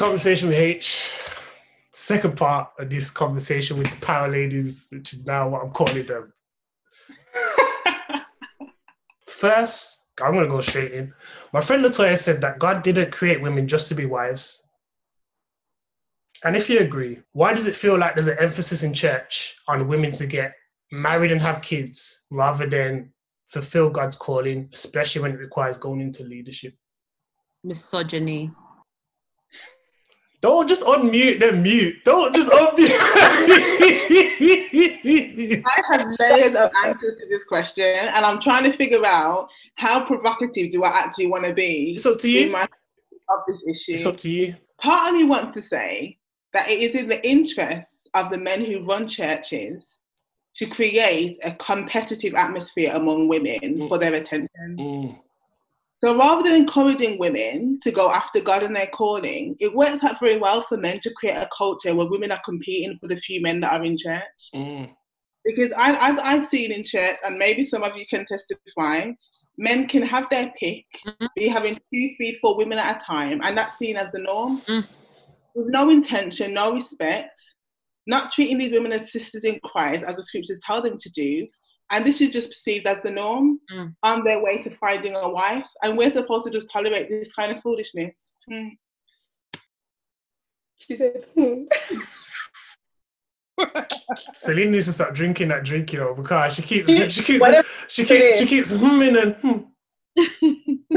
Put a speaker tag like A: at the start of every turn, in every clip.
A: conversation with H.
B: Welcome to Conversation with H. Second part of this conversation with the power ladies, which is now what I'm calling them. First, I'm gonna go straight in. My friend Latoya said that God didn't create women just to be wives. And if you agree, why does it feel like there's an emphasis in church on women to get married and have kids rather than fulfill God's calling, especially when it requires going into leadership?
C: Misogyny.
B: Don't just unmute then mute. Don't just unmute.
D: I have layers of answers to this question, and I'm trying to figure out how provocative do I actually want to be
B: it's up to you.
D: my of this issue.
B: It's up to you.
D: Part of me wants to say that it is in the interest of the men who run churches to create a competitive atmosphere among women
B: Mm.
D: for their attention.
B: Mm.
D: So rather than encouraging women to go after God and their calling, it works out very well for men to create a culture where women are competing for the few men that are in church.
B: Mm.
D: Because I, as I've seen in church, and maybe some of you can testify, men can have their pick,
C: Mhm.
D: be having two, three, four women at a time, and that's seen as the norm.
C: Mm.
D: With no intention, no respect, not treating these women as sisters in Christ, as the scriptures tell them to do. And this is just perceived as the norm
C: Mm.
D: on their way to finding a wife. And we're supposed to just tolerate this kind of foolishness. Mm. She said, hmm.
B: Celine needs to stop drinking that drink, you know, because she keeps she keeps
D: Whatever
B: she keeps she
D: is.
B: keeps humming and hmm.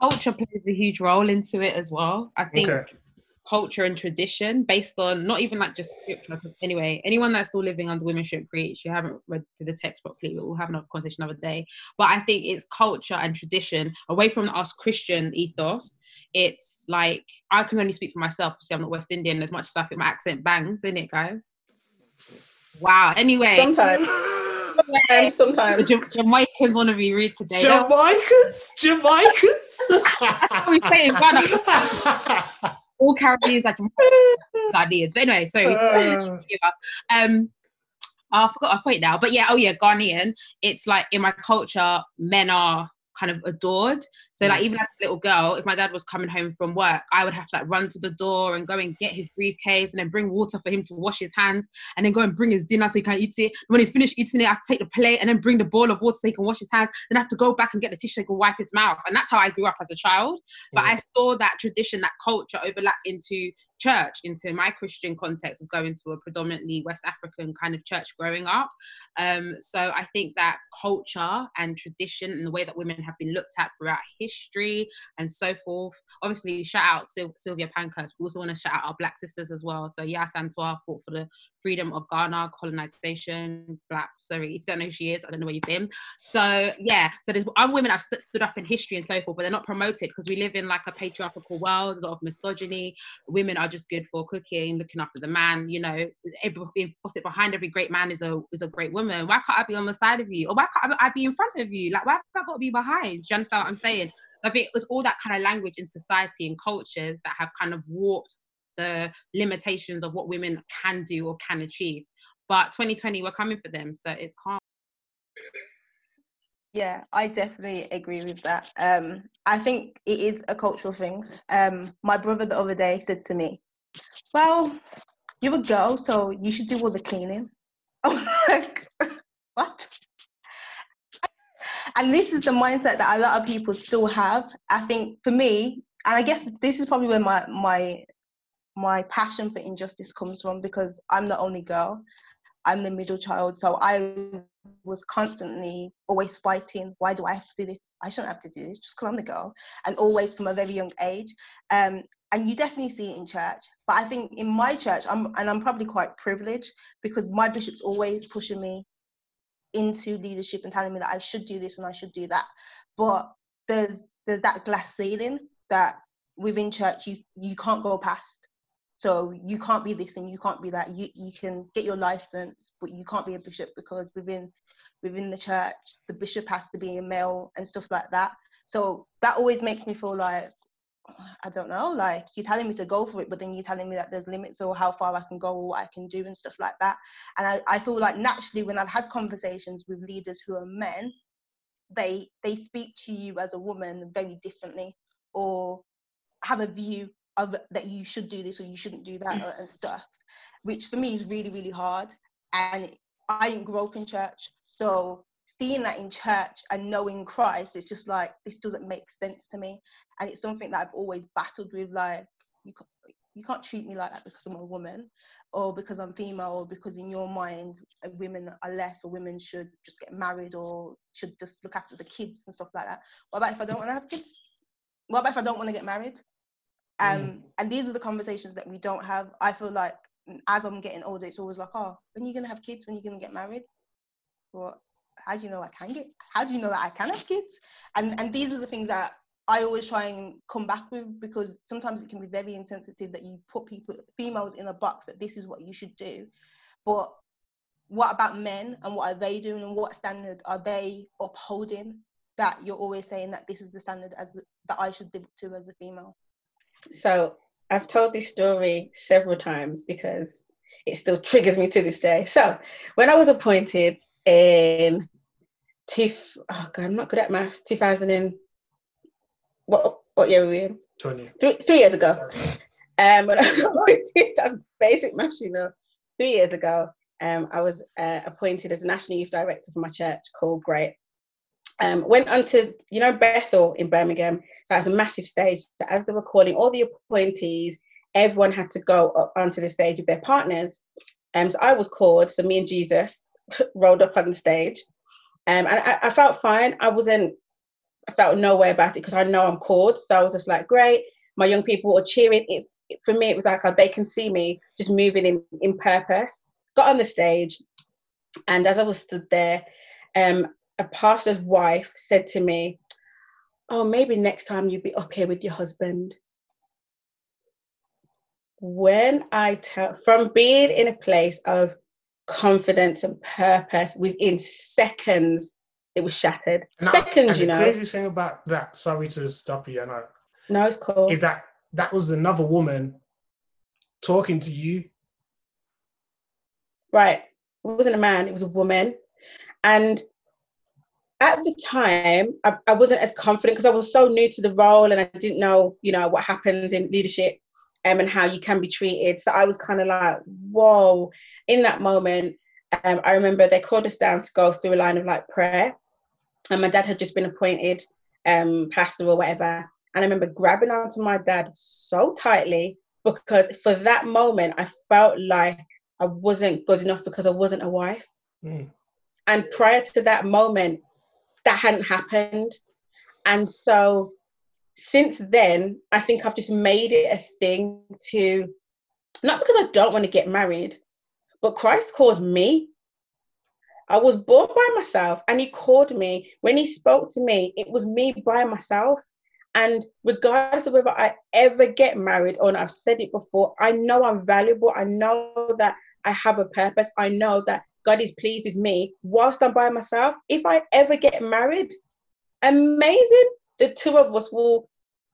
C: Culture plays a huge role into it as well. I think
B: Okay.
C: Culture and tradition based on not even like just scripture. Because anyway, anyone that's still living under women shouldn't preach. You haven't read through the text properly, but we'll have another conversation another day. But I think it's culture and tradition away from us Christian ethos. It's like I can only speak for myself because I'm not West Indian. As much as I think my accent bangs, in it, guys. Wow. Anyway,
D: sometimes, sometimes,
C: the
D: sometimes.
C: Jam- Jamaicans want to be rude today. Don't-
B: Jamaicans, Jamaicans.
C: we say in Ghana. All Caribbeans are Ghanaians. But anyway, sorry.
B: Uh.
C: Um, I forgot my point now, but yeah, oh yeah, Ghanaian. It's like in my culture, men are kind of adored. So like even as a little girl, if my dad was coming home from work, I would have to like run to the door and go and get his briefcase and then bring water for him to wash his hands and then go and bring his dinner so he can eat it. When he's finished eating it, I take the plate and then bring the bowl of water so he can wash his hands. Then I have to go back and get the tissue so he can wipe his mouth. And that's how I grew up as a child. But I saw that tradition, that culture overlap into church, into my Christian context of going to a predominantly West African kind of church growing up. Um, so I think that culture and tradition and the way that women have been looked at throughout history and so forth. Obviously, shout out Syl- Sylvia Pankhurst. We also want to shout out our Black sisters as well. So Yaa Asantewaa fought for the freedom of Ghana, colonization, Black. Sorry, if you don't know who she is, I don't know where you've been. So yeah, so there's other women have st- stood up in history and so forth, but they're not promoted because we live in like a patriarchal world, a lot of misogyny. Women are just good for cooking, looking after the man. You know, every, behind every great man is a is a great woman. Why can't I be on the side of you, or why can't I be in front of you? Like why have I got to be behind? Do you understand what I'm saying? I think it was all that kind of language in society and cultures that have kind of warped the limitations of what women can do or can achieve. But 2020, we're coming for them, so it's calm.
E: Yeah, I definitely agree with that. Um, I think it is a cultural thing. Um, my brother the other day said to me, "Well, you're a girl, so you should do all the cleaning." I was like, "What?" And this is the mindset that a lot of people still have. I think for me, and I guess this is probably where my my my passion for injustice comes from because I'm the only girl. I'm the middle child, so I was constantly always fighting. Why do I have to do this? I shouldn't have to do this just because I'm the girl, and always from a very young age. Um, and you definitely see it in church. But I think in my church, I'm and I'm probably quite privileged because my bishop's always pushing me into leadership and telling me that I should do this and I should do that. But there's there's that glass ceiling that within church you you can't go past. So you can't be this and you can't be that. You you can get your license, but you can't be a bishop because within within the church, the bishop has to be a male and stuff like that. So that always makes me feel like I don't know, like you're telling me to go for it, but then you're telling me that there's limits or how far I can go or what I can do and stuff like that. And I, I feel like naturally when I've had conversations with leaders who are men, they they speak to you as a woman very differently or have a view of that you should do this or you shouldn't do that or- and stuff, which for me is really, really hard. And I didn't grow up in church. So seeing that in church and knowing Christ, it's just like this doesn't make sense to me. And it's something that I've always battled with, like you can't, you can't treat me like that because I'm a woman or because I'm female or because in your mind uh, women are less or women should just get married or should just look after the kids and stuff like that. What about if I don't want to have kids? What about if I don't want to get married? Um, and these are the conversations that we don't have. I feel like mm, as I'm getting older, it's always like, oh, when are you gonna have kids? When are you gonna get married? Well, how do you know I can get? How do you know that I can have kids? And and these are the things that I always try and come back with because sometimes it can be very insensitive that you put people females in a box that this is what you should do, but what about men and what are they doing and what standard are they upholding that you're always saying that this is the standard as that I should live to as a female.
F: So I've told this story several times because it still triggers me to this day. So when I was appointed in TIF, oh God, I'm not good at maths, 2000 and what, what year were we in?
B: 20.
F: Three, three years ago. Um, when I was appointed, that's basic maths, you know. Three years ago, um, I was uh, appointed as a National Youth Director for my church called Great. Um, went on to, you know, Bethel in Birmingham. So was a massive stage. So as they were calling all the appointees, everyone had to go up onto the stage with their partners. Um, so I was called, so me and Jesus rolled up on the stage. Um, and I, I felt fine. I wasn't, I felt no way about it because I know I'm called. So I was just like, great. My young people were cheering. It's for me, it was like oh, they can see me just moving in, in purpose. Got on the stage, and as I was stood there, um, a pastor's wife said to me, Oh, maybe next time you'd be up here with your husband. When I tell from being in a place of confidence and purpose, within seconds, it was shattered.
B: And
F: seconds,
B: and
F: you know.
B: the craziest thing about that, sorry to stop you, I,
F: No, it's cool.
B: is that that was another woman talking to you.
F: right it wasn't a man it was a woman and at the time i, I wasn't as confident because i was so new to the role and i didn't know you know what happens in leadership um, and how you can be treated so i was kind of like whoa in that moment um, i remember they called us down to go through a line of like prayer and my dad had just been appointed um, pastor or whatever and i remember grabbing onto my dad so tightly because for that moment i felt like I wasn't good enough because I wasn't a wife.
B: Mm.
F: And prior to that moment, that hadn't happened. And so since then, I think I've just made it a thing to, not because I don't want to get married, but Christ called me. I was born by myself and he called me. When he spoke to me, it was me by myself. And regardless of whether I ever get married or not, I've said it before, I know I'm valuable. I know that I have a purpose. I know that God is pleased with me whilst I'm by myself. If I ever get married, amazing. The two of us will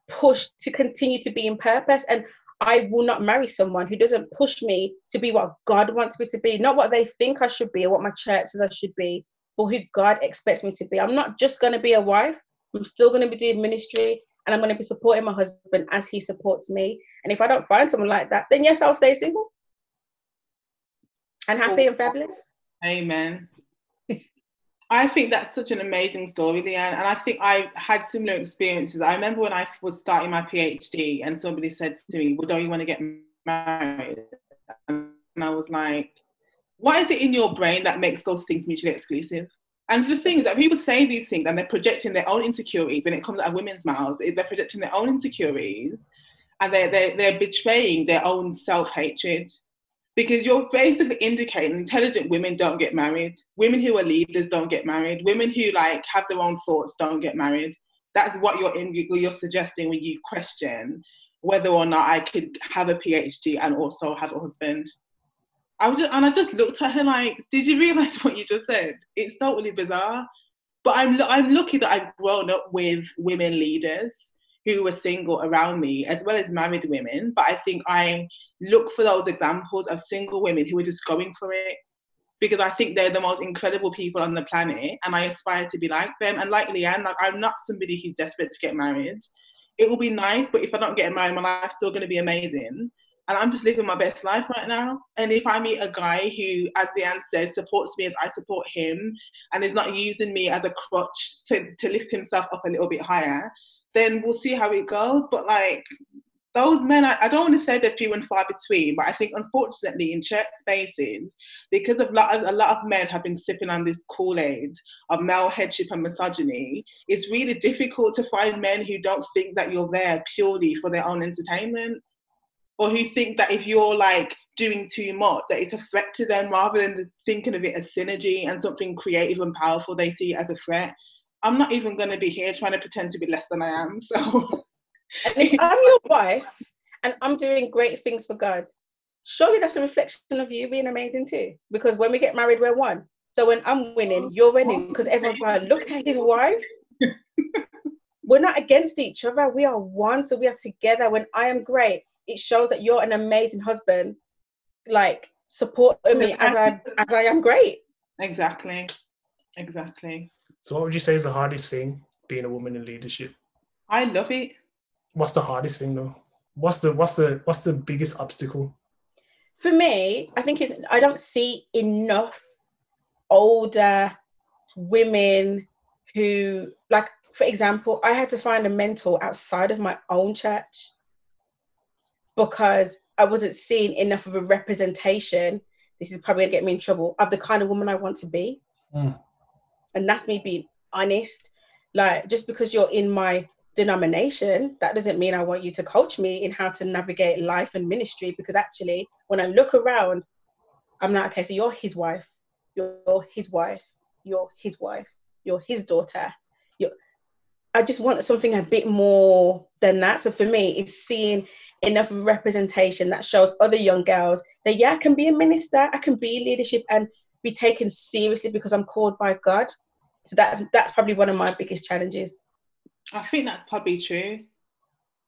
F: push to continue to be in purpose. And I will not marry someone who doesn't push me to be what God wants me to be, not what they think I should be or what my church says I should be, but who God expects me to be. I'm not just going to be a wife. I'm still going to be doing ministry and I'm going to be supporting my husband as he supports me. And if I don't find someone like that, then yes, I'll stay single and happy and fabulous.
D: Amen. I think that's such an amazing story, Leanne. And I think I had similar experiences. I remember when I was starting my PhD and somebody said to me, Well, don't you want to get married? And I was like, What is it in your brain that makes those things mutually exclusive? And the thing is that people say these things and they're projecting their own insecurities when it comes out of women's mouths. They're projecting their own insecurities and they're, they're, they're betraying their own self hatred because you're basically indicating intelligent women don't get married. Women who are leaders don't get married. Women who like have their own thoughts don't get married. That's what you're in you're suggesting when you question whether or not i could have a phd and also have a husband. I was just and i just looked at her like did you realize what you just said? It's totally bizarre. But I'm I'm lucky that I've grown up with women leaders who were single around me, as well as married women. But I think I look for those examples of single women who are just going for it because I think they're the most incredible people on the planet, and I aspire to be like them. And like Leanne, like I'm not somebody who's desperate to get married. It will be nice, but if I don't get married, my life's still to be amazing. And I'm just living my best life right now. And if I meet a guy who, as Leanne said, supports me as I support him, and is not using me as a crutch to, to lift himself up a little bit higher, then we'll see how it goes. But like those men, I, I don't want to say they're few and far between, but I think unfortunately in church spaces, because of lot, a lot of men have been sipping on this Kool-Aid of male headship and misogyny, it's really difficult to find men who don't think that you're there purely for their own entertainment. Or who think that if you're like doing too much, that it's a threat to them rather than thinking of it as synergy and something creative and powerful, they see it as a threat. I'm not even going to be here trying to pretend to be less than I am. So
F: And if I'm your wife and I'm doing great things for God, surely that's a reflection of you being amazing too. Because when we get married, we're one. So when I'm winning, you're winning because everyone's like, look at his wife. we're not against each other. We are one. So we are together. When I am great, it shows that you're an amazing husband. Like supporting me as I as I am great.
D: exactly, exactly.
B: So, what would you say is the hardest thing being a woman in leadership?
D: I love it.
B: What's the hardest thing though? What's the what's the what's the biggest obstacle?
F: for me, I think it's I don't see enough older women who like for example, I had to find a mentor outside of my own church because I wasn't seeing enough of a representation. This is probably gonna get me in trouble of the kind of woman I want to be.
B: Mm.
F: And that's me being honest. Like just because you're in my denomination, that doesn't mean I want you to coach me in how to navigate life and ministry. Because actually, when I look around, I'm like okay. So you're his wife, you're his wife, you're his wife, you're his daughter. You're, I just want something a bit more than that. So for me, it's seeing enough representation that shows other young girls that yeah, I can be a minister, I can be leadership, and be taken seriously because I'm called by God. So that's that's probably one of my biggest challenges.
D: I think that's probably true.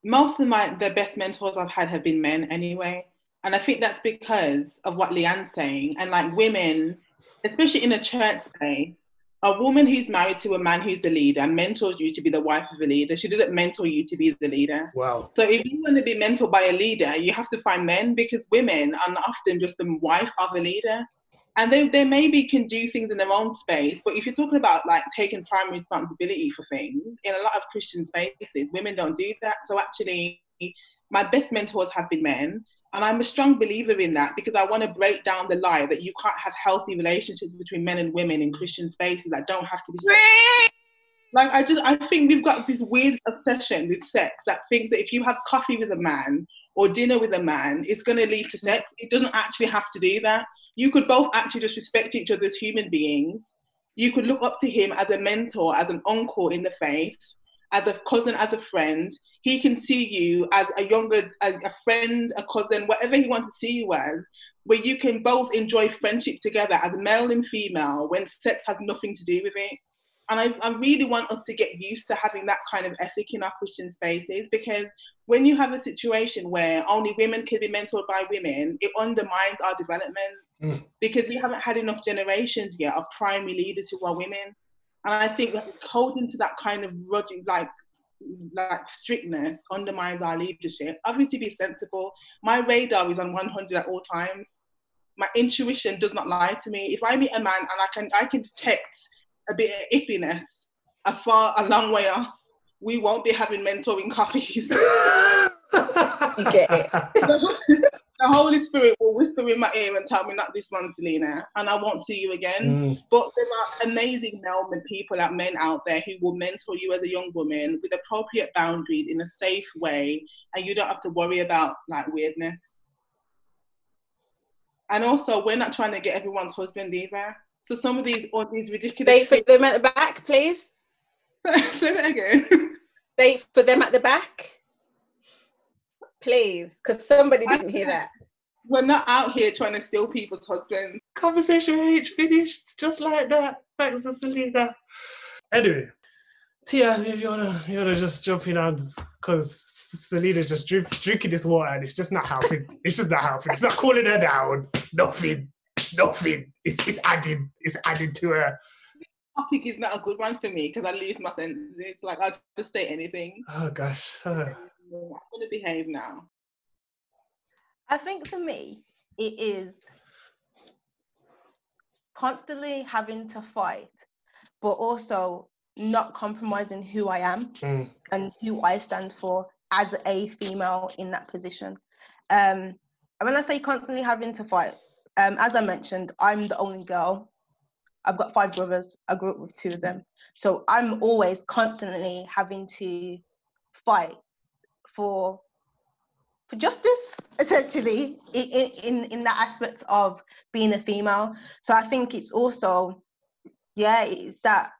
D: Most of my the best mentors I've had have been men anyway. And I think that's because of what Leanne's saying. And like women, especially in a church space, a woman who's married to a man who's the leader mentors you to be the wife of a leader. She doesn't mentor you to be the leader.
B: Wow.
D: So if you want to be mentored by a leader, you have to find men because women are often just the wife of a leader. And they, they maybe can do things in their own space, but if you're talking about like taking primary responsibility for things, in a lot of Christian spaces, women don't do that. So actually, my best mentors have been men. And I'm a strong believer in that because I want to break down the lie that you can't have healthy relationships between men and women in Christian spaces that don't have to be sexual. Like I just I think we've got this weird obsession with sex that thinks that if you have coffee with a man or dinner with a man, it's gonna lead to sex. It doesn't actually have to do that. You could both actually just respect each other as human beings. You could look up to him as a mentor, as an uncle in the faith, as a cousin, as a friend. He can see you as a younger, a, a friend, a cousin, whatever he wants to see you as, where you can both enjoy friendship together as male and female when sex has nothing to do with it. And I, I really want us to get used to having that kind of ethic in our Christian spaces because when you have a situation where only women can be mentored by women, it undermines our development
B: Mm.
D: because we haven't had enough generations yet of primary leaders who are women. And I think that holding to that kind of rugged, like, like strictness undermines our leadership. Obviously, be sensible. My radar is on 100 at all times. My intuition does not lie to me. If I meet a man and I can, I can detect a bit of iffiness a far, a long way off, we won't be having mentoring coffees.
F: You get it.
D: the Holy Spirit will whisper in my ear and tell me, not this one, Selena, and I won't see you again.
B: Mm.
D: But there are amazing male men- people, like men out there, who will mentor you as a young woman with appropriate boundaries in a safe way, and you don't have to worry about like weirdness. And also, we're not trying to get everyone's husband either. So some of these, all these ridiculous.
F: Date for them at the back, please.
D: Say that again.
F: Date for them at the back, please, because somebody didn't hear that.
D: we're not out here trying to steal people's husbands.
B: Conversation with H finished just like that. Thanks, to Selena. Anyway, Tia, if you wanna, you wanna just jump in on because Selena's just drink, drinking this water and it's just not helping. it's just not helping. It's not cooling her down. Nothing. Nothing. It's, it's adding. It's adding to her.
D: Topic is not a good one for me because I lose my senses. It's like I'll just say anything.
B: Oh gosh. Uh,
D: I'm gonna behave now.
E: I think for me, it is constantly having to fight, but also not compromising who I am
B: mm,
E: and who I stand for as a female in that position. Um, and when I say constantly having to fight, um, as I mentioned, I'm the only girl. I've got five brothers. I grew up with two of them. So I'm always constantly having to fight for for justice, essentially, in, in, in that aspect of being a female. So I think it's also, yeah, it's that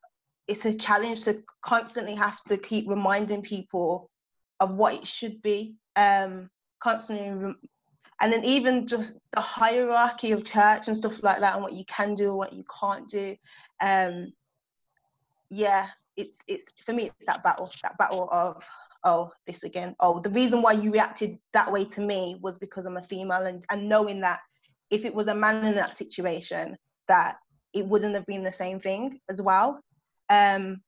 E: it's a challenge to constantly have to keep reminding people of what it should be. Um, constantly, rem- and then even just the hierarchy of church and stuff like that, and what you can do and what you can't do. Um, yeah, it's it's for me, it's that battle, that battle of oh this again. Oh, the reason why you reacted that way to me was because I'm a female, and and knowing that if it was a man in that situation, that it wouldn't have been the same thing as well. Um,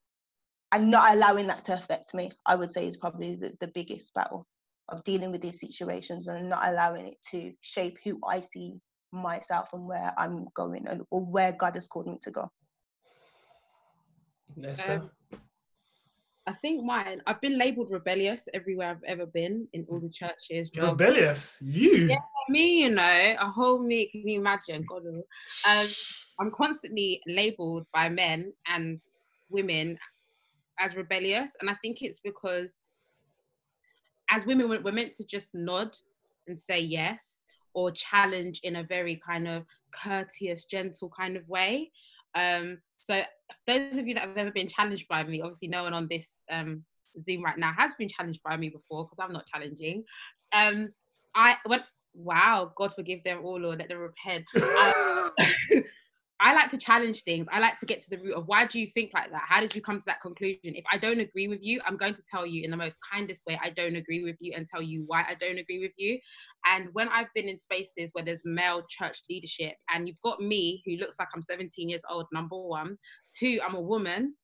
E: and not allowing that to affect me, I would say, is probably the, the biggest battle of dealing with these situations and not allowing it to shape who I see myself and where I'm going and or where God has called me to go.
B: Esther.
C: Um, I think mine. I've been labelled rebellious everywhere I've ever been in all the churches, jobs.
B: Rebellious. You.
C: Yeah. Me, you know, a whole me. Can you imagine? God, oh. um, I'm constantly labelled by men and women as rebellious, and I think it's because as women we're, we're meant to just nod and say yes or challenge in a very kind of courteous, gentle kind of way. Um, so those of you that have ever been challenged by me, obviously no one on this um, Zoom right now has been challenged by me before because I'm not challenging. Um, I went, wow, God forgive them all, Lord, let them repent. I, I like to challenge things. I like to get to the root of why do you think like that? How did you come to that conclusion? If I don't agree with you, I'm going to tell you in the most kindest way I don't agree with you and tell you why I don't agree with you. And when I've been in spaces where there's male church leadership and you've got me who looks like I'm 17 years old, number one, two, I'm a woman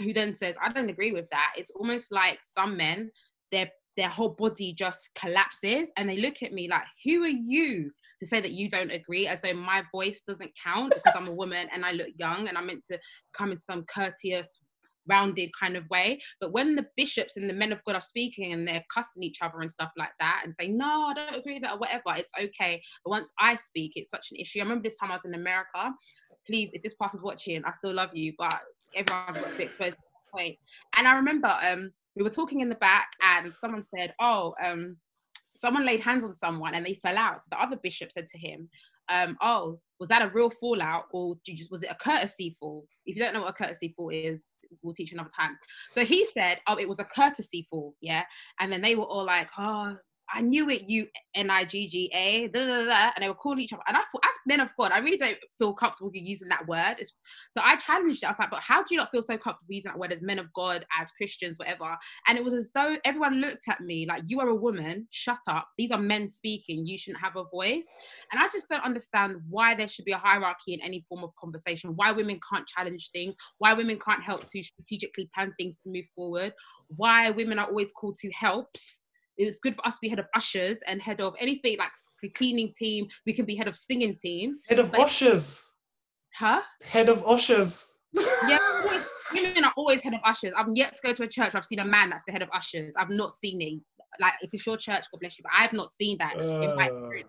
C: who then says, I don't agree with that. It's almost like some men, their their whole body just collapses and they look at me like, who are you to say that you don't agree as though my voice doesn't count because I'm a woman and I look young and I'm meant to come in some courteous, rounded kind of way. But when the bishops and the men of God are speaking and they're cussing each other and stuff like that and saying, no, I don't agree with that or whatever, it's okay. But once I speak, it's such an issue. I remember this time I was in America. Please, if this pastor's watching, I still love you, but everyone's got to be exposed to point. And I remember um, we were talking in the back and someone said, oh, um, someone laid hands on someone and they fell out. So the other bishop said to him, um, "Oh, was that a real fallout, or just was it a courtesy fall? If you don't know what a courtesy fall is, we'll teach you another time." So he said, "Oh, it was a courtesy fall, yeah." And then they were all like, "Oh." I knew it, you N I G G A, da, da, da, and they were calling each other. And I thought, as men of God, I really don't feel comfortable with you using that word. It's, so I challenged it. I was like, but how do you not feel so comfortable using that word as men of God, as Christians, whatever? And it was as though everyone looked at me like, you are a woman, shut up. These are men speaking. You shouldn't have a voice. And I just don't understand why there should be a hierarchy in any form of conversation, why women can't challenge things, why women can't help to strategically plan things to move forward, why women are always called to helps. It's good for us to be head of ushers and head of anything like the cleaning team. We can be head of singing teams.
B: Head of
C: But-
B: ushers.
C: Huh?
B: Head of ushers.
C: yeah, always- women are always head of ushers. I've yet to go to a church where I've seen a man that's the head of ushers. I've not seen it. Like, if it's your church, God bless you, but I've not seen that in my
B: Uh.
C: Church.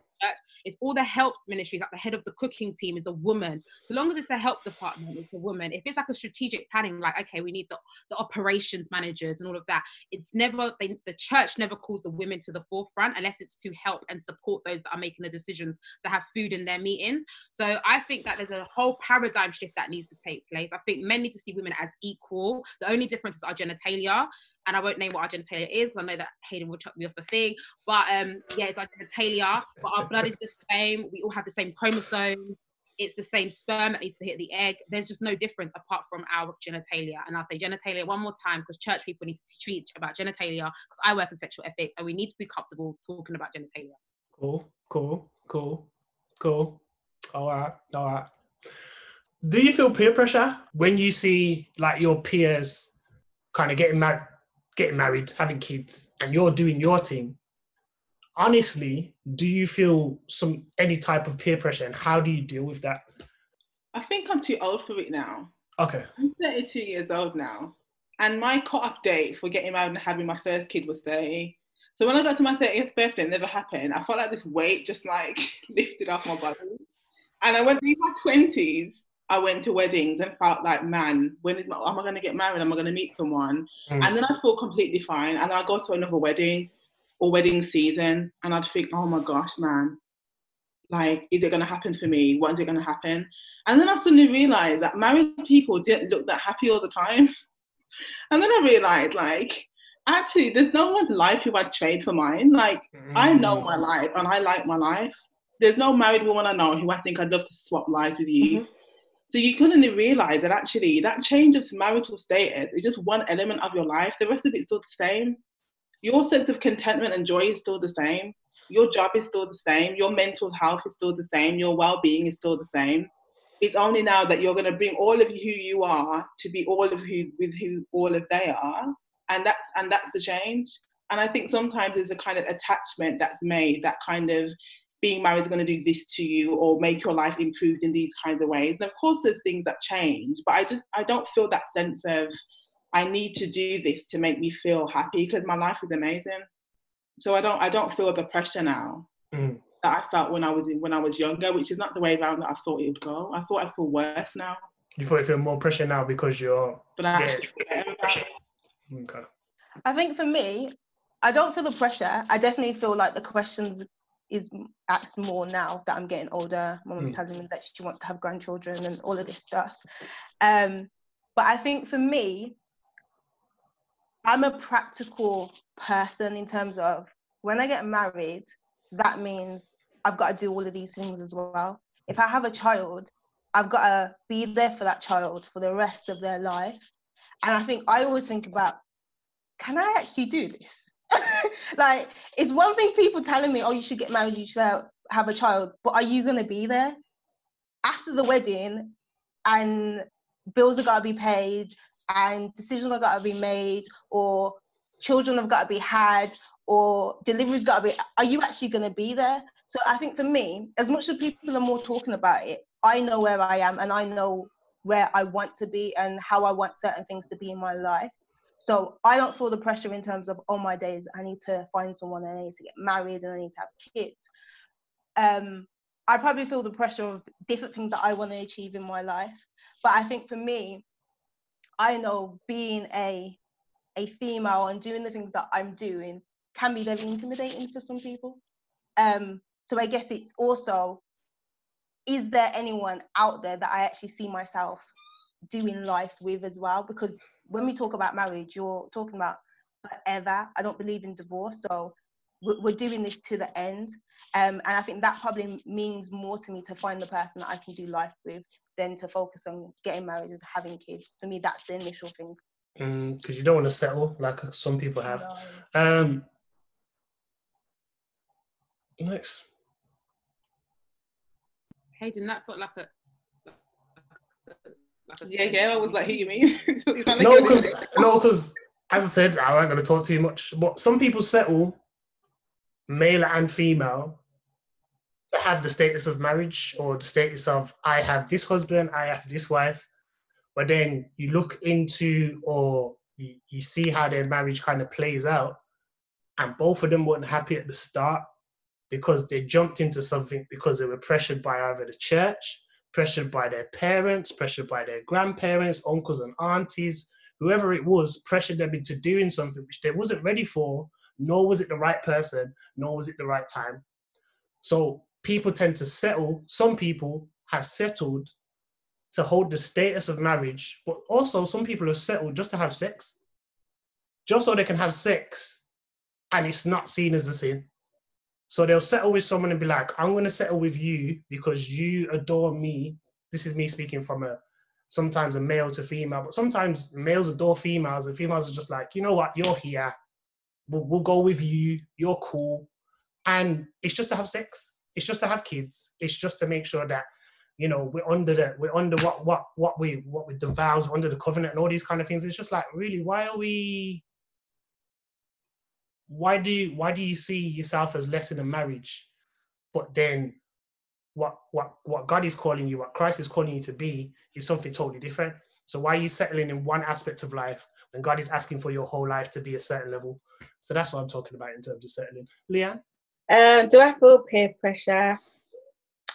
C: It's all the helps ministries. Like the head of the cooking team is a woman. So long as it's a help department, it's a woman. If it's like a strategic planning, like okay, we need the, the operations managers and all of that. It's never they, the church never calls the women to the forefront unless it's to help and support those that are making the decisions to have food in their meetings. So I think that there's a whole paradigm shift that needs to take place. I think men need to see women as equal. The only difference is our genitalia. And I won't name what our genitalia is because I know that Hayden will chuck me off the thing. But um, yeah, it's our genitalia. But our blood is the same. We all have the same chromosomes. it's the same sperm that needs to hit the egg. There's just no difference apart from our genitalia. And I'll say genitalia one more time because church people need to teach about genitalia because I work in sexual ethics and we need to be comfortable talking about genitalia.
B: Cool, cool, cool, cool. All right, all right. Do you feel peer pressure when you see like your peers kind of getting married, getting married, having kids, and you're doing your thing? Honestly, do you feel some any type of peer pressure, and how do you deal with that?
D: I think I'm too old for it now.
B: Okay,
D: I'm 32 years old now, and my cut-off date for getting married and having my first kid was 30. So when I got to my 30th birthday, it never happened. I felt like this weight just like lifted off my body. And I went through my 20s. I went to weddings and felt like, man, when is my, am I going to get married? Am I going to meet someone?
B: Mm.
D: And then I feel completely fine. And I go to another wedding or wedding season, and I'd think, oh my gosh, man, like, is it going to happen for me? When is it going to happen? And then I suddenly realized that married people didn't look that happy all the time. And then I realized, like, actually, there's no one's life who I'd trade for mine. Like, I know my life and I like my life. There's no married woman I know who I think I'd love to swap lives with you. So you couldn't realize that actually that change of marital status is just one element of your life. The rest of it's still the same. Your sense of contentment and joy is still the same. Your job is still the same. Your mental health is still the same. Your well-being is still the same. It's only now that you're going to bring all of who you are to be all of who with who all of they are, and that's and that's the change. And I think sometimes there's a kind of attachment that's made that kind of being married is going to do this to you or make your life improved in these kinds of ways. And of course, there's things that change, but I just I don't feel that sense of I need to do this to make me feel happy because my life is amazing. So I don't I don't feel the pressure now
B: Mm.
D: that I felt when I was when I was younger, which is not the way around that I thought it would go. I thought I'd feel worse now,
B: You feel you feel more pressure now because you're
D: but I
B: Yeah.
D: actually feel better about it.
B: okay.
E: I think for me, I don't feel the pressure. I definitely feel like the questions is asked more now that I'm getting older. My mum's
B: Mm.
E: telling me that she wants to have grandchildren and all of this stuff. Um, but I think for me, I'm a practical person in terms of when I get married, that means I've got to do all of these things as well. If I have a child, I've got to be there for that child for the rest of their life. And I think I always think about, can I actually do this? like, it's one thing people telling me, oh, you should get married, you should have- a child, but are you going to be there? After the wedding and bills are got to be paid and decisions are got to be made or children have got to be had or deliveries got to be are you actually going to be there? So i think for me as much as people are more talking about it i know where i am and i know where i want to be and how i want certain things to be in my life so i don't feel the pressure in terms of oh my days i need to find someone and i need to get married and i need to have kids. Um i probably feel the pressure of different things that i want to achieve in my life. But i think for me i know being a a female and doing the things that i'm doing can be very intimidating for some people. Um so i guess it's also is there anyone out there that i actually see myself doing life with as well? Because when we talk about marriage you're talking about forever i don't believe in divorce so we're we're doing this to the end um, and i think that probably means more to me to find the person that i can do life with than to focus on getting married and having kids for me that's the initial thing
B: Because you don't want to settle like some people have.
E: No.
B: Um, next.
C: Hayden, that felt like a. Like a
D: Yeah, yeah. I was like, who you mean? You sound like
B: No, because no, because as I said, I ain't going to talk too much. But some people settle, male and female, to have the status of marriage or the status of I have this husband, I have this wife. But then you look into or you, you see how their marriage kind of plays out, and both of them weren't happy at the start because they jumped into something because they were pressured by either the church, pressured by their parents, pressured by their grandparents, uncles and aunties, whoever it was, pressured them into doing something which they wasn't ready for, nor was it the right person, nor was it the right time. So people tend to settle, some people have settled to hold the status of marriage, but also some people have settled just to have sex. Just so they can have sex and it's not seen as a sin. So they'll settle with someone and be like, I'm gonna settle with you because you adore me. This is me speaking from a sometimes a male to female, but sometimes males adore females and females are just like, you know what, you're here. We'll, we'll go with you. You're cool. And it's just to have sex. It's just to have kids. It's just to make sure that, you know, we're under the we're under what what what we what with the vows, under the covenant and all these kind of things. It's just like, really, why are we why do you why do you see yourself as less in a marriage but then what what what god is calling you what christ is calling you to be is something totally different so why are you settling in one aspect of life when god is asking for your whole life to be a certain level so that's what i'm talking about in terms of settling leanne
F: Uh, do I feel peer pressure?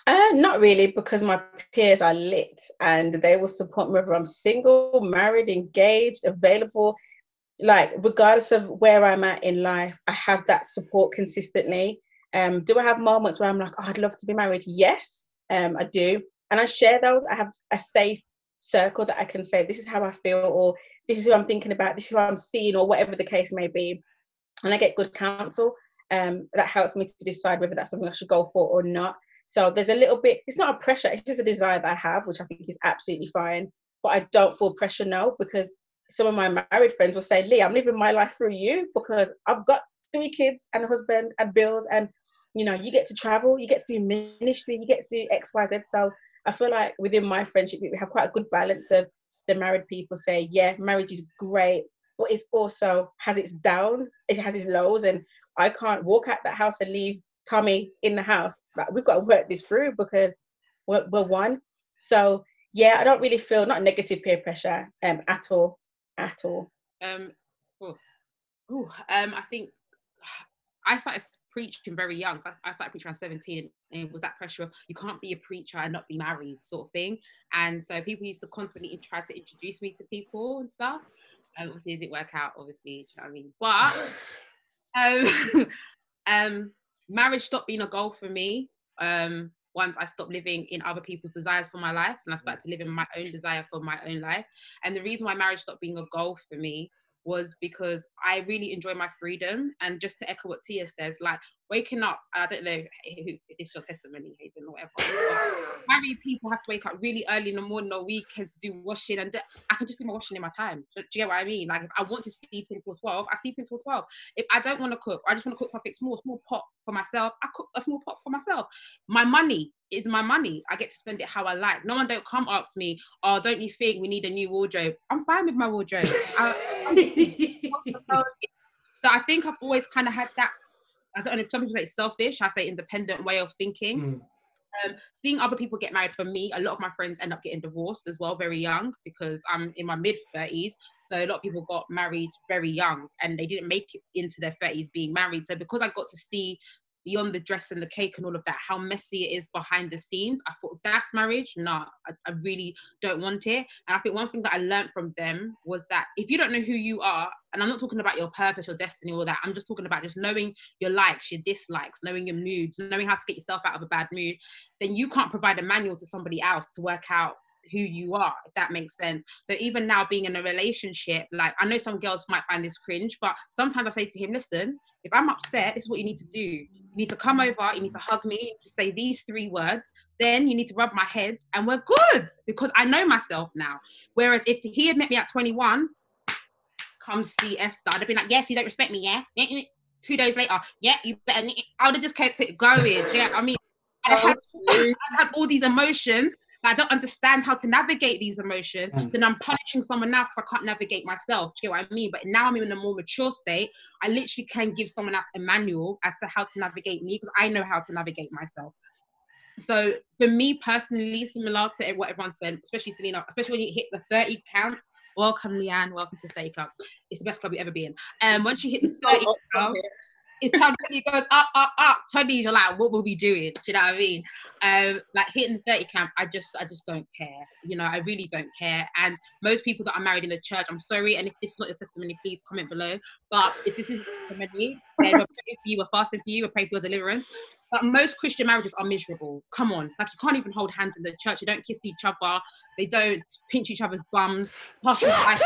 F: Uh, not really, because my peers are lit and they will support me whether I'm single, married, engaged, available. Like, regardless of where I'm at in life, I have that support consistently. Um, do I have moments where I'm like, oh, I'd love to be married? Yes, um, I do. And I share those. I have a safe circle that I can say, this is how I feel, or this is who I'm thinking about, this is who I'm seeing, or whatever the case may be. And I get good counsel um, that helps me to decide whether that's something I should go for or not. So there's a little bit, it's not a pressure, it's just a desire that I have, which I think is absolutely fine. But I don't feel pressure now because some of my married friends will say, Lee, I'm living my life through you because I've got three kids and a husband and bills and you know, you get to travel, you get to do ministry, you get to do X, Y, Z. So I feel like within my friendship, we have quite a good balance of the married people say, yeah, marriage is great, but it's also has its downs, it has its lows, and I can't walk out that house and leave Tommy in the house. Like we've got to work this through because we're, we're one. So yeah, I don't really feel not negative peer pressure um at all, at all.
C: Um, oh, ooh, um, I think I started preaching very young. So I I started preaching around 17, and it was that pressure of you can't be a preacher and not be married, sort of thing. And so people used to constantly try to introduce me to people and stuff. Um, obviously, it didn't work out. Obviously, you know what I mean? But um, um, marriage stopped being a goal for me um, once I stopped living in other people's desires for my life and I started to live in my own desire for my own life. And the reason why marriage stopped being a goal for me was because I really enjoy my freedom. And just to echo what Tia says, like waking up, I don't know who it's your testimony, Hayden, or whatever. Married people have to wake up really early in the morning or weekends to do washing, and I can just do my washing in my time. Do you get what I mean? Like if I want to sleep until twelve, I sleep until twelve. If I don't want to cook, I just want to cook something small, small pot for myself. I cook a small pot for myself. My money is my money. I get to spend it how I like. No one don't come ask me, oh, don't you think we need a new wardrobe? I'm fine with my wardrobe. I, so I think I've always kind of had that. I don't know. Some people say selfish. I say independent way of thinking.
B: Mm.
C: Um, seeing other people get married for me, a lot of my friends end up getting divorced as well, very young, because I'm in my mid 30s. So a lot of people got married very young and they didn't make it into their 30s being married. So because I got to see beyond the dress and the cake and all of that, how messy it is behind the scenes, I thought that's marriage. Nah, I, I really don't want it. And I think one thing that I learned from them was that if you don't know who you are, and I'm not talking about your purpose, your destiny, all that, I'm just talking about just knowing your likes, your dislikes, knowing your moods, knowing how to get yourself out of a bad mood, then you can't provide a manual to somebody else to work out who you are, if that makes sense. So even now being in a relationship, like I know some girls might find this cringe, but sometimes I say to him, listen, if I'm upset, this is what you need to do. You need to come over, you need to hug me, you need to say these three words, then you need to rub my head, and we're good because I know myself now. Whereas if he had met me at 21, come see Esther, I'd have been like, yes, you don't respect me, yeah? Yeah, yeah. Two days later, yeah, you better. Eh, eh. I would have just kept it going. Yeah, I mean, I had, I had all these emotions. But I don't understand how to navigate these emotions.
B: Mm.
C: So then I'm punishing someone else because I can't navigate myself. Do you get what I mean? But now I'm in a more mature state. I literally can give someone else a manual as to how to navigate me because I know how to navigate myself. So for me personally, similar to what everyone said, especially Selena, especially when you hit the 30 count. Welcome, Leanne. Welcome to 30 Club. It's the best club you ever been in. Um, once you hit the 30 count, it's time it goes up, up, up. You're like, what will we doing? Do you know what I mean? Um, like hitting the 30 camp, I just I just don't care. You know, I really don't care. And most people that are married in the church, I'm sorry, and if is not your testimony, please comment below. But if this is your testimony, then we're praying for you, we're fasting for you, we're praying for your deliverance. But most Christian marriages are miserable. Come on, like you can't even hold hands in the church. They don't kiss each other. They don't pinch each other's bums. Pastor's wife,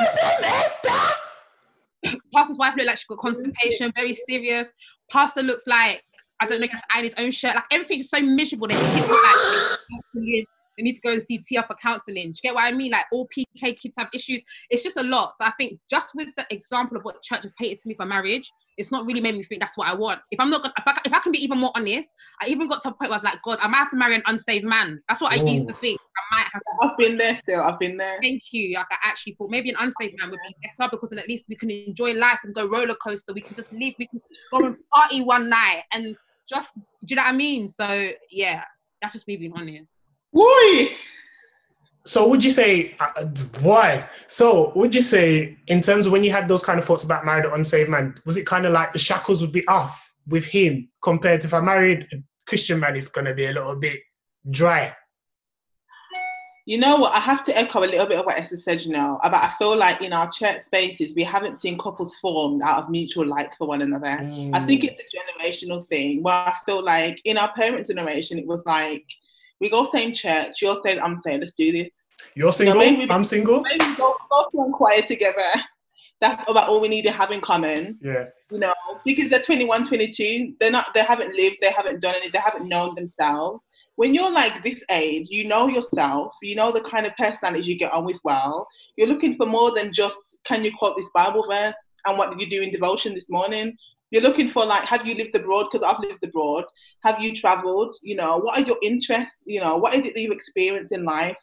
C: pastor's wife look like she got constipation, very serious. Pastor looks like I don't know, he has to iron his own shirt. Like everything's just so miserable. There's kids like they need to go and see Tia for counselling. Do you get what I mean? Like all PK kids have issues. It's just a lot. So I think just with the example of what church has painted to me for marriage, it's not really made me think that's what I want. If I'm not, if I, if I can be even more honest, I even got to a point where I was like, God, I might have to marry an unsaved man. That's what I used to think. I might have to
D: I've been there still. I've been there.
C: thank you. Like I actually thought maybe an unsaved man would be better because then at least we can enjoy life and go roller coaster. We can just leave. We can go and party one night and just. Do you know what I mean? So yeah, that's just me being honest.
D: Woo!
B: So would you say uh, why? So would you say in terms of when you had those kind of thoughts about married or unsaved man, was it kind of like the shackles would be off with him compared to if I married a Christian man, it's gonna be a little bit dry.
D: You know what? I have to echo a little bit of what Esther said, you know, about I feel like in our church spaces, we haven't seen couples formed out of mutual like for one another. I think
B: Mm.
D: it's a generational thing where I feel like in our parents' generation, it was like, we go same church, you're saying, I'm saying, let's do this.
B: you're single.
D: maybe-
B: I'm single.
D: Maybe go, go to choir together. That's about all we need to have in common.
B: Yeah.
D: you know, because they're 21, 22, they're not, they haven't lived, they haven't done any, they haven't known themselves. When you're like this age, you know yourself, you know the kind of personality you get on with well. You're looking for more than just, can you quote this Bible verse and what did you do in devotion this morning? You're looking for like, have you lived abroad? Because I've lived abroad. Have you traveled? You know, what are your interests? You know, what is it that you've experienced in life?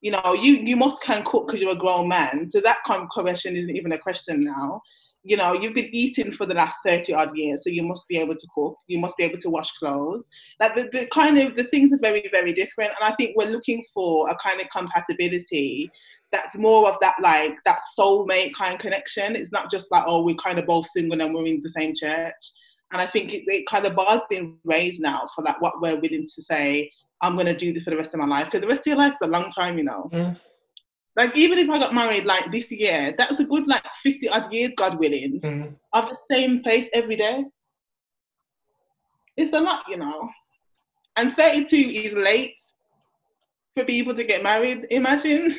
D: You know, you you must can cook because you're a grown man. So that kind of question isn't even a question now you know, you've been eating for the last 30 odd years, so you must be able to cook, you must be able to wash clothes. Like the, the kind of the things are very, very different. And I think we're looking for a kind of compatibility that's more of that like that soulmate kind of connection. It's not just like, oh, we're kind of both single and we're in the same church. And I think it, it kind of bar's been raised now for like what we're willing to say, I'm gonna do this for the rest of my life. Because the rest of your life is a long time, you know.
B: Mm.
D: Like even if I got married like this year, that's a good like 50 odd years, God willing
B: Mm.
D: of the same place every day. It's a lot, you know. And 32 is late for people to get married, imagine.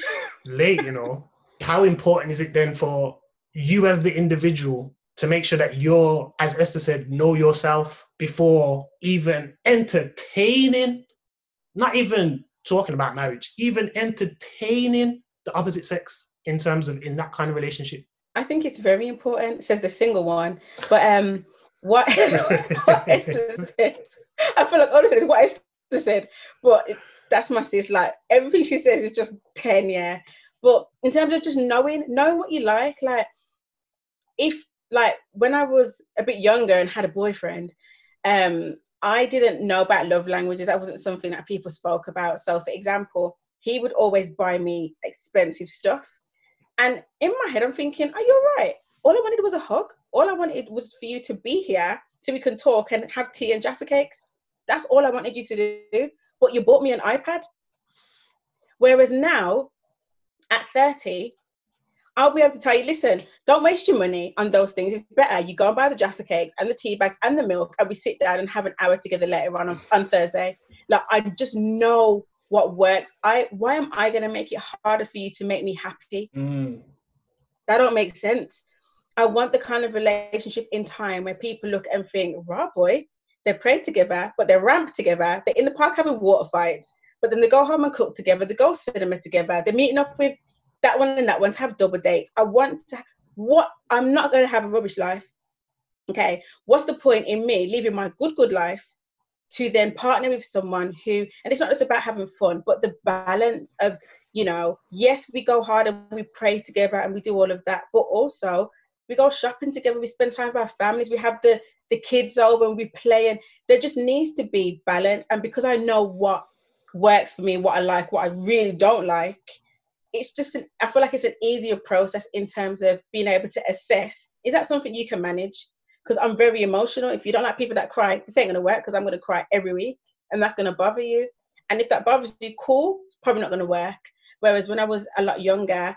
B: late, you know. How important is it then for you as the individual to make sure that you're, as Esther said, know yourself before even entertaining, not even talking about marriage, even entertaining the opposite sex in terms of in that kind of relationship?
F: I think it's very important, says the single one. But um, what, what Esther said, I feel like honestly, it's what Esther said. But it, that's my sis. Like everything she says is just ten, yeah. But in terms of just knowing, knowing what you like, like if like when I was a bit younger and had a boyfriend, um, I didn't know about love languages. That wasn't something that people spoke about. So, for example, he would always buy me expensive stuff. And in my head, I'm thinking, are you right? All I wanted was a hug. All I wanted was for you to be here so we can talk and have tea and Jaffa cakes. That's all I wanted you to do. But you bought me an iPad. Whereas now, at 30, I'll be able to tell you, listen, don't waste your money on those things. It's better you go and buy the Jaffa cakes and the tea bags and the milk, and we sit down and have an hour together later on on, on Thursday. Like I just know what works. I why am I gonna make it harder for you to make me happy?
B: Mm.
F: That don't make sense. I want the kind of relationship in time where people look and think, raw boy, they pray together, but they're ramped together. They're in the park having water fights, but then they go home and cook together. They go cinema together. They're meeting up with that one and that one to have double dates. I want to what I'm not going to have a rubbish life. Okay, what's the point in me leaving my good good life to then partner with someone who and it's not just about having fun, but the balance of you know, yes, we go hard and we pray together and we do all of that, but also we go shopping together, we spend time with our families, we have the the kids over and we play and there just needs to be balance. And because I know what works for me, what I like, what I really don't like, it's just an, I feel like it's an easier process in terms of being able to assess is that something you can manage? Because I'm very emotional. If you don't like people that cry, this ain't gonna work because I'm gonna cry every week and that's gonna bother you. And if that bothers you, cool, it's probably not gonna work. Whereas when I was a lot younger,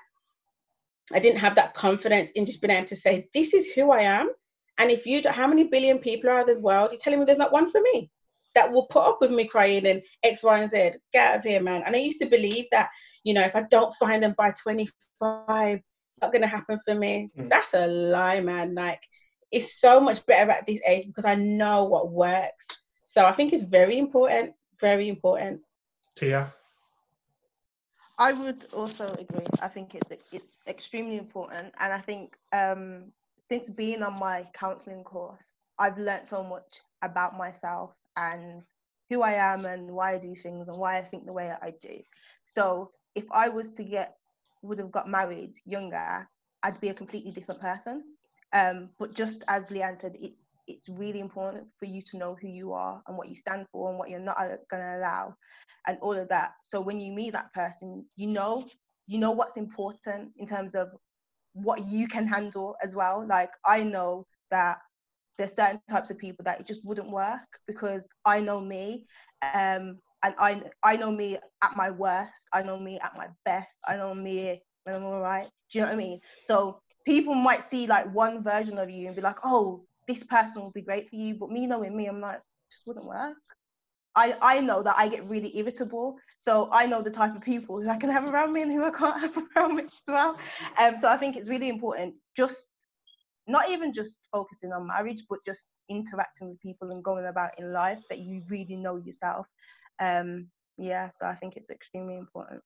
F: I didn't have that confidence in just being able to say, this is who I am. And if you, how many billion people are in the world? You're telling me there's not one for me that will put up with me crying and X, Y, and Z. Get out of here, man. And I used to believe that, you know, if I don't find them by 25, it's not going to happen for me.
B: Mm.
F: That's a lie, man. Like, it's so much better at this age because I know what works. So I think it's very important, very important.
B: Tia.
E: I would also agree. I think it's it's extremely important, and I think um, since being on my counselling course, I've learnt so much about myself and who I am and why I do things and why I think the way that I do. So if I was to get would have got married younger, I'd be a completely different person. Um, but just as Leanne said, it's it's really important for you to know who you are and what you stand for and what you're not going to allow and all of that so when you meet that person you know you know what's important in terms of what you can handle as well. Like i know that there's certain types of people that it just wouldn't work because i know me um and i i know me at my worst. I know me at my best. I know me when i'm all right do you know what i mean? So people might see like one version of you and be like oh this person will be great for you but me knowing me i'm like just wouldn't work I, I know that I get really irritable. So I know the type of people who I can have around me and who I can't have around me as well. Um, so I think it's really important just not even just focusing on marriage, but just interacting with people and going about in life that you really know yourself. Um, yeah, so I think it's extremely important.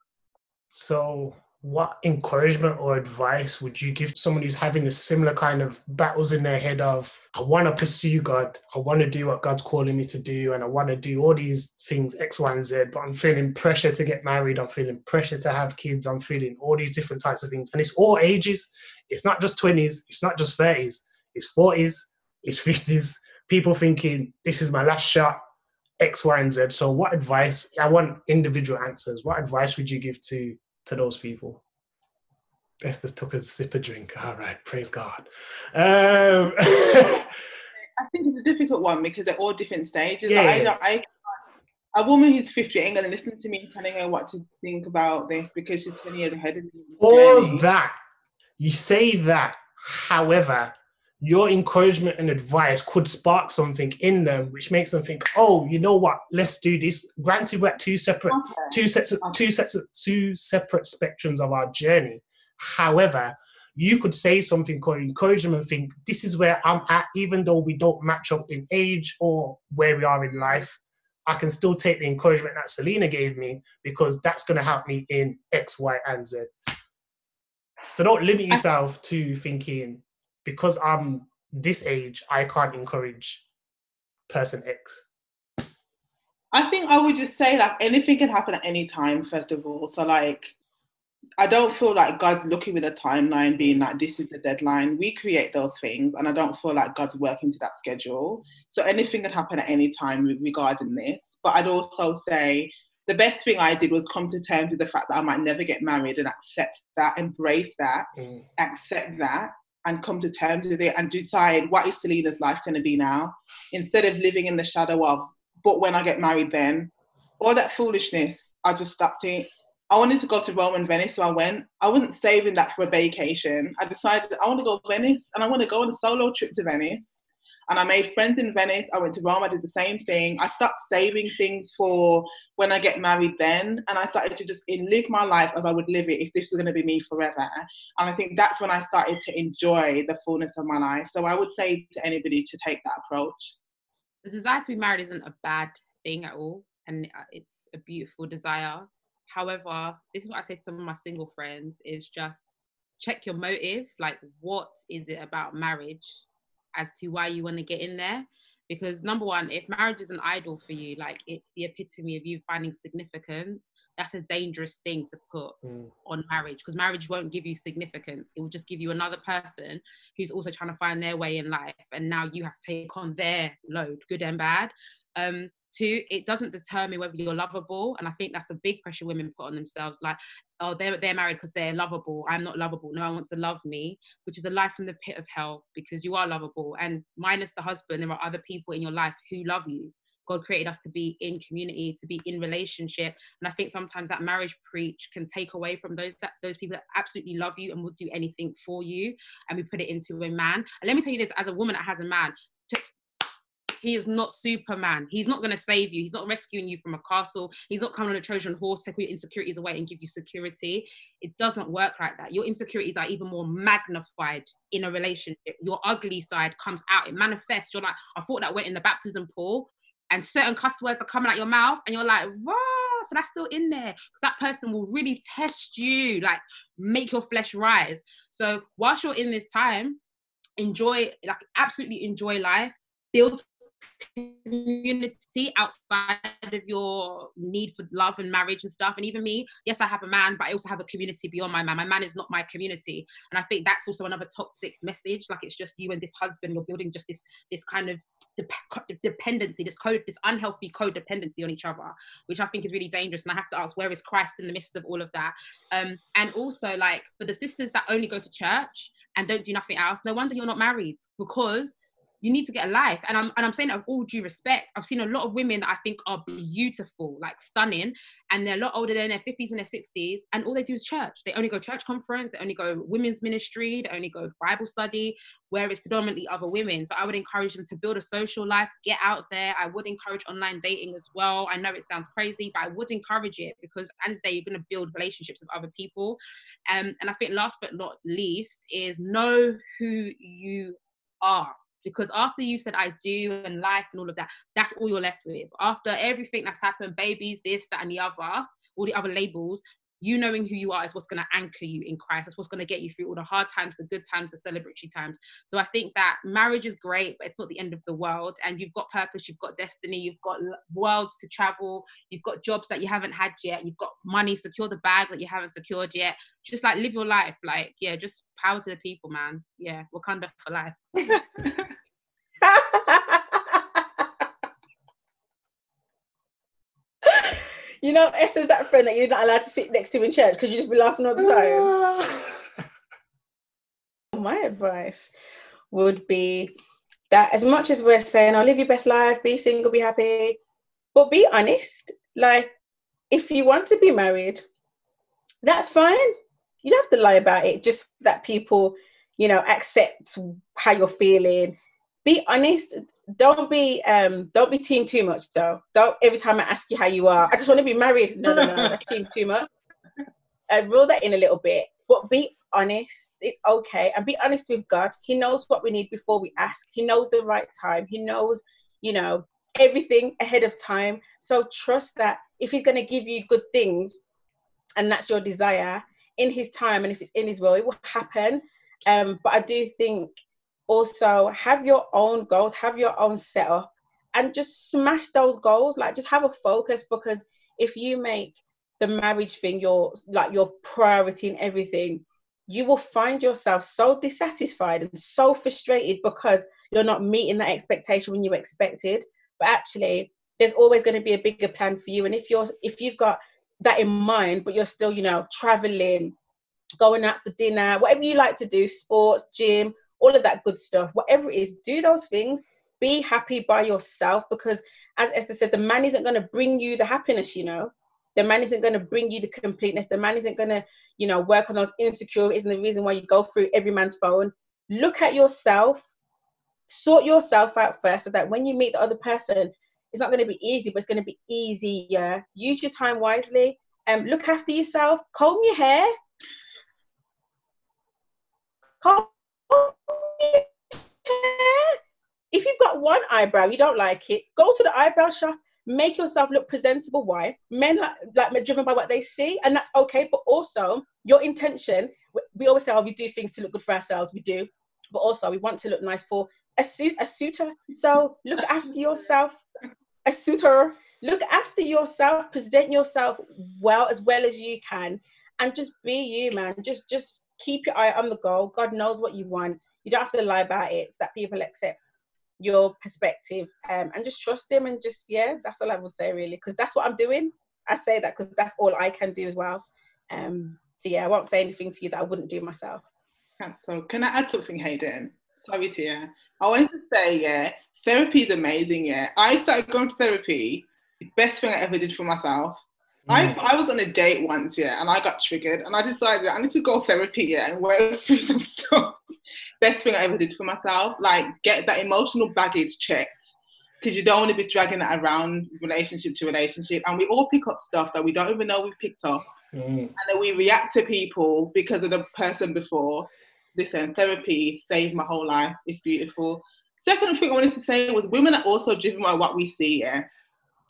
B: So, what encouragement or advice would you give someone who's having a similar kind of battles in their head of, I want to pursue God, I want to do what God's calling me to do, and I want to do all these things, X, Y, and Z, but I'm feeling pressure to get married, I'm feeling pressure to have kids, I'm feeling all these different types of things. And it's all ages. It's not just 20s, it's not just 30s, it's 40s, it's 50s. People thinking, this is my last shot, X, Y, and Z. So, what advice? I want individual answers. What advice would you give to to those people? Esther took a sip of drink. All right, praise God. Um,
D: I think it's a difficult one because they're all different stages.
B: Yeah,
D: I,
B: yeah.
D: don't- I, a woman who's 50 ain't gonna listen to me telling her what to think about this because she's 20 years ahead of me.
B: pause that. You say that. However, your encouragement and advice could spark something in them, which makes them think, "Oh, you know what? Let's do this." Granted, we're at two separate
D: Okay.
B: two sets of, two sets of, two separate spectrums of our journey. However, you could say something or encourage them and think, this is where I'm at, even though we don't match up in age or where we are in life. I can still take the encouragement that Selena gave me because that's going to help me in X, Y, and Z. So don't limit yourself to thinking because I'm this age, I can't encourage person X.
D: I think I would just say like anything can happen at any time, first of all. So like I don't feel like God's looking with a timeline being like this is the deadline. We create those things and I don't feel like God's working to that schedule. So anything can happen at any time regarding this. But I'd also say the best thing I did was come to terms with the fact that I might never get married and accept that, embrace that,
B: Mm.
D: accept that and come to terms with it and decide what is Selena's life going to be now instead of living in the shadow of but when I get married then all that foolishness I just stopped it. I wanted to go to Rome and Venice so I went. I wasn't saving that for a vacation. I decided I want to go to Venice and I want to go on a solo trip to Venice and I made friends in Venice. I went to Rome. I did the same thing. I started saving things for when I get married then, and I started to just live my life as I would live it if this was going to be me forever. And I think that's when I started to enjoy the fullness of my life. So I would say to anybody to take that approach.
C: the desire to be married isn't a bad thing at all and uh, it's a beautiful desire however this is what i say to some of my single friends is just check your motive like what is it about marriage as to why you want to get in there. Because number one if marriage is an idol for you like it's the epitome of you finding significance that's a dangerous thing to put
B: Mm.
C: on marriage because marriage won't give you significance. It will just give you another person who's also trying to find their way in life and now you have to take on their load good and bad. Um two it doesn't determine whether you're lovable and i think that's a big pressure women put on themselves like oh they're, they're married because they're lovable i'm not lovable no one wants to love me which is a life from the pit of hell because you are lovable and minus the husband there are other people in your life who love you. God created us to be in community to be in relationship and i think sometimes that marriage preach can take away from those that those people that absolutely love you and will do anything for you and we put it into a man. And let me tell you this as a woman that has a man he is not Superman. He's not going to save you. He's not rescuing you from a castle. He's not coming on a Trojan horse, take your insecurities away and give you security. It doesn't work like that. Your insecurities are even more magnified in a relationship. Your ugly side comes out. It manifests. You're like, I thought that went in the baptism pool. and certain cuss words are coming out your mouth, and you're like, "Wow!" So that's still in there because that person will really test you, like make your flesh rise. So whilst you're in this time, enjoy, like absolutely enjoy life, build community outside of your need for love and marriage and stuff. And even me, yes, I have a man, but I also have a community beyond my man. My man is not my community. And I think that's also another toxic message. Like it's just you and this husband, you're building just this this kind of co- dependency, this code, this unhealthy codependency on each other, which I think is really dangerous. And I have to ask, where is Christ in the midst of all of that? Um, and also like for the sisters that only go to church and don't do nothing else, no wonder you're not married because you need to get a life. And I'm and I'm saying that with all due respect. I've seen a lot of women that I think are beautiful, like stunning, and they're a lot older than their 50s and their 60s, and all they do is church. They only go church conference, they only go women's ministry, they only go Bible study, where it's predominantly other women. So I would encourage them to build a social life, get out there. I would encourage online dating as well. I know it sounds crazy, but I would encourage it because and the end of the day, you're gonna build relationships with other people. Um, and I think last but not least is know who you are because after you said I do and life and all of that, that's all you're left with. After everything that's happened, babies, this, that, and the other, all the other labels, you knowing who you are is what's going to anchor you in Christ. That's what's going to get you through all the hard times, the good times, the celebratory times. So I think that marriage is great, but it's not the end of the world. And you've got purpose, you've got destiny, you've got worlds to travel, you've got jobs that you haven't had yet, you've got money, secure the bag that you haven't secured yet. Just like live your life. Like, yeah, just power to the people, man. Yeah, Wakanda for life.
F: you know, Esther's that friend that you're not allowed to sit next to in church because you just be laughing all the time. My advice would be that as much as we're saying, "I'll live your best life, be single, be happy," but be honest. Like, if you want to be married, that's fine. You don't have to lie about it. Just that people, you know, accept how you're feeling. Be honest. Don't be um don't be team too much though. Don't every time I ask you how you are, I just want to be married. No, no, no, that's team too much. Uh, rule that in a little bit, but be honest. It's okay, and be honest with God. He knows what we need before we ask. He knows the right time. He knows, you know, everything ahead of time. So trust that if He's going to give you good things, and that's your desire in His time, and if it's in His will, it will happen. Um, but I do think also have your own goals, have your own setup, and just smash those goals. Like just have a focus because if you make the marriage thing your like your priority and everything, you will find yourself so dissatisfied and so frustrated because you're not meeting that expectation when you expected. But actually, there's always going to be a bigger plan for you. And if you're if you've got that in mind, but you're still, you know, traveling, going out for dinner, whatever you like to do, sports, gym, all of that good stuff, whatever it is, do those things. Be happy by yourself because, as Esther said, the man isn't going to bring you the happiness, you know. The man isn't going to bring you the completeness. The man isn't going to, you know, work on those insecurities and the reason why you go through every man's phone. Look at yourself, sort yourself out first so that when you meet the other person, it's not going to be easy, but it's going to be easier. Use your time wisely. Um, look after yourself. Comb your hair. Comb your hair. If you've got one eyebrow, you don't like it, go to the eyebrow shop. Make yourself look presentable. Why? Men like, like are driven by what they see, and that's okay. But also, your intention. we- We always say, "Oh, we do things to look good for ourselves." We do, but also we want to look nice for a suit, a suitor. So look after yourself. A suitor. Look after yourself. Present yourself well as well as you can, and just be you, man. Just just keep your eye on the goal. God knows what you want. You don't have to lie about it. That people accept your perspective um, and just trust them and just yeah that's all i would say really because that's what i'm doing i say that because that's all i can do as well um so yeah i won't say anything to you that i wouldn't do myself
D: so. Can I add something, Hayden? Sorry, Tia. I wanted to say, yeah, therapy is amazing. Yeah, I started going to therapy. The best thing I ever did for myself. I, I was on a date once, yeah, and I got triggered, and I decided I need to go therapy, yeah, and work through some stuff. Best thing I ever did for myself, like get that emotional baggage checked, because you don't want to be dragging it around relationship to relationship, and we all pick up stuff that we don't even know we've picked up,
B: Mm.
D: and then we react to people because of the person before. Listen, therapy saved my whole life. It's beautiful. Second thing I wanted to say was women are also driven by what we see. Yeah.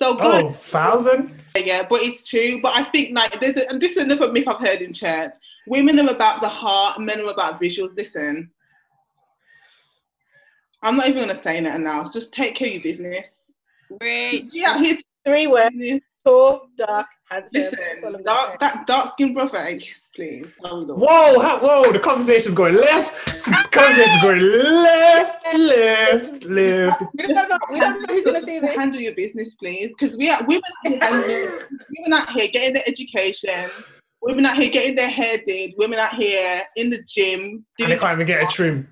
D: So good.
B: Oh, thousand?
D: yeah, but it's true. But I think like there's a, and this is another myth I've heard in church. Women are about the heart, men are about visuals. Listen, I'm not even gonna say nothing now. Just take care of your business.
C: Great.
D: Yeah, here.
F: Three words: tall, dark, handsome.
D: Listen, dark, that dark skinned brother. Eh, yes, please.
B: Whoa, ha- whoa, the conversation's going left. s- Conversation's going left, left, left.
F: say. We don't know. We don't know who's gonna see this.
D: Handle your business, please, because we are women. Out here, women out here getting their education. Women out here getting their hair did. Women out here in the gym.
B: And they can't even get a trim.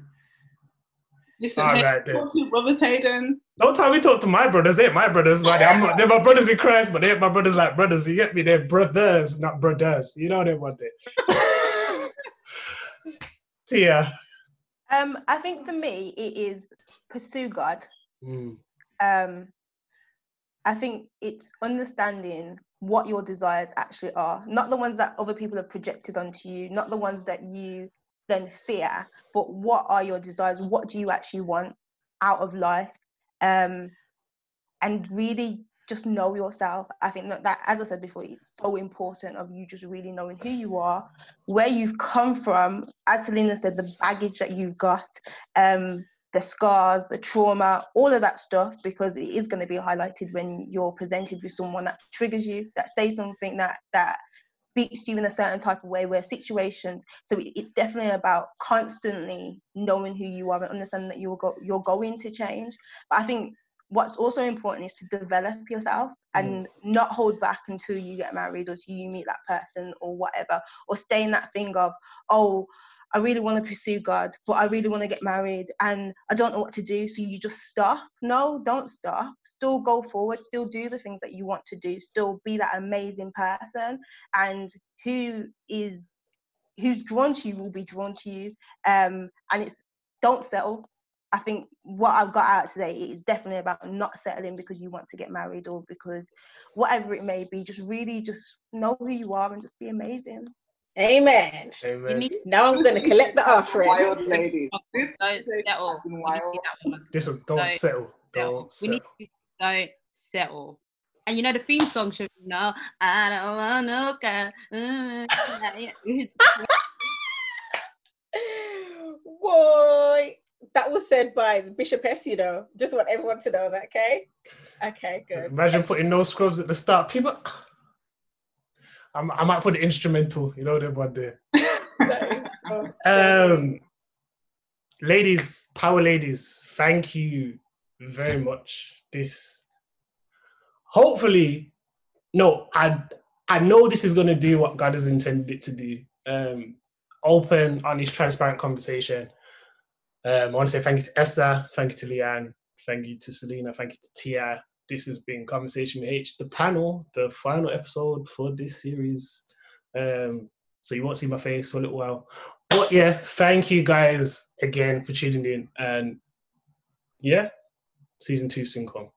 D: Listen,
B: All
D: hey,
B: then.
D: talk to your brothers, Hayden.
B: Don't tell me talk to my brothers. They ain't my brothers, man. I'm, they're my brothers in Christ, but they ain't my brothers like brothers. You get me? They're brothers, not brothers. You know what they want it. Tia.
E: Um, I think for me, it is pursue God.
B: Mm,
E: um, I think it's understanding what your desires actually are, not the ones that other people have projected onto you, not the ones that you then fear, but what are your desires? What do you actually want out of life? Um, and really just know yourself. I think that, that, as I said before, it's so important of you just really knowing who you are, where you've come from. As Selena said, the baggage that you've got, um, the scars, the trauma, all of that stuff, because it is going to be highlighted when you're presented with someone that triggers you, that says something that that speaks to you in a certain type of way, where situations. So it's definitely about constantly knowing who you are and understanding that you're go, you're going to change. But I think what's also important is to develop yourself mm. and not hold back until you get married or till you meet that person or whatever, or stay in that thing of oh. I really want to pursue God, but I really want to get married and I don't know what to do. So you just stop. No, don't stop. Still go forward. Still do the things that you want to do. Still be that amazing person. And who is who's drawn to you will be drawn to you. Um, and it's don't settle. I think what I've got out today is definitely about not settling because you want to get married or because whatever it may be. Just really just know who you are and just be amazing.
F: Amen.
B: Amen.
F: Now I'm gonna collect the offering.
D: Wild lady. This
C: don't settle.
D: fucking
C: We need to
D: wild.
C: get that one.
B: This don't
C: Don't
B: settle.
C: settle.
B: Don't
C: We
B: settle.
C: need to don't settle. And you know the theme song should no, I don't want no sky.
F: Boy, that was said by the bishopess. You know, just want everyone to know that. Okay. Okay. Good.
B: Imagine putting no scrubs at the start. People, I'm, I might put the instrumental. You know, them one there.
F: That is so-
B: Um, ladies, power ladies, thank you very much. This, hopefully, no, I I know this is going to do what God has intended it to do. Um, open, honest, transparent conversation. Um, I want to say thank you to Esther, thank you to Leanne, thank you to Selena, thank you to Tia. This has been Conversation with H, the panel, the final episode for this series. Um, so you won't see my face for a little while. But yeah, thank you guys again for tuning in. And yeah, season two soon come.